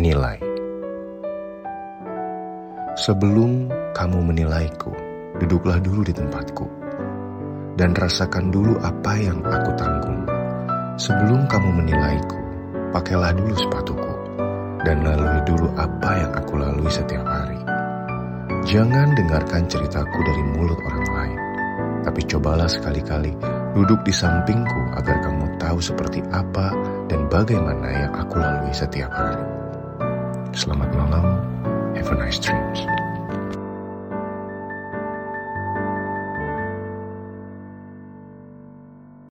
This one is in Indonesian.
nilai. Sebelum kamu menilaiku, duduklah dulu di tempatku dan rasakan dulu apa yang aku tanggung. Sebelum kamu menilaiku, pakailah dulu sepatuku dan lalui dulu apa yang aku lalui setiap hari. Jangan dengarkan ceritaku dari mulut orang lain, tapi cobalah sekali-kali duduk di sampingku agar kamu tahu seperti apa dan bagaimana yang aku lalui setiap hari. Selamat malam, have a nice dreams.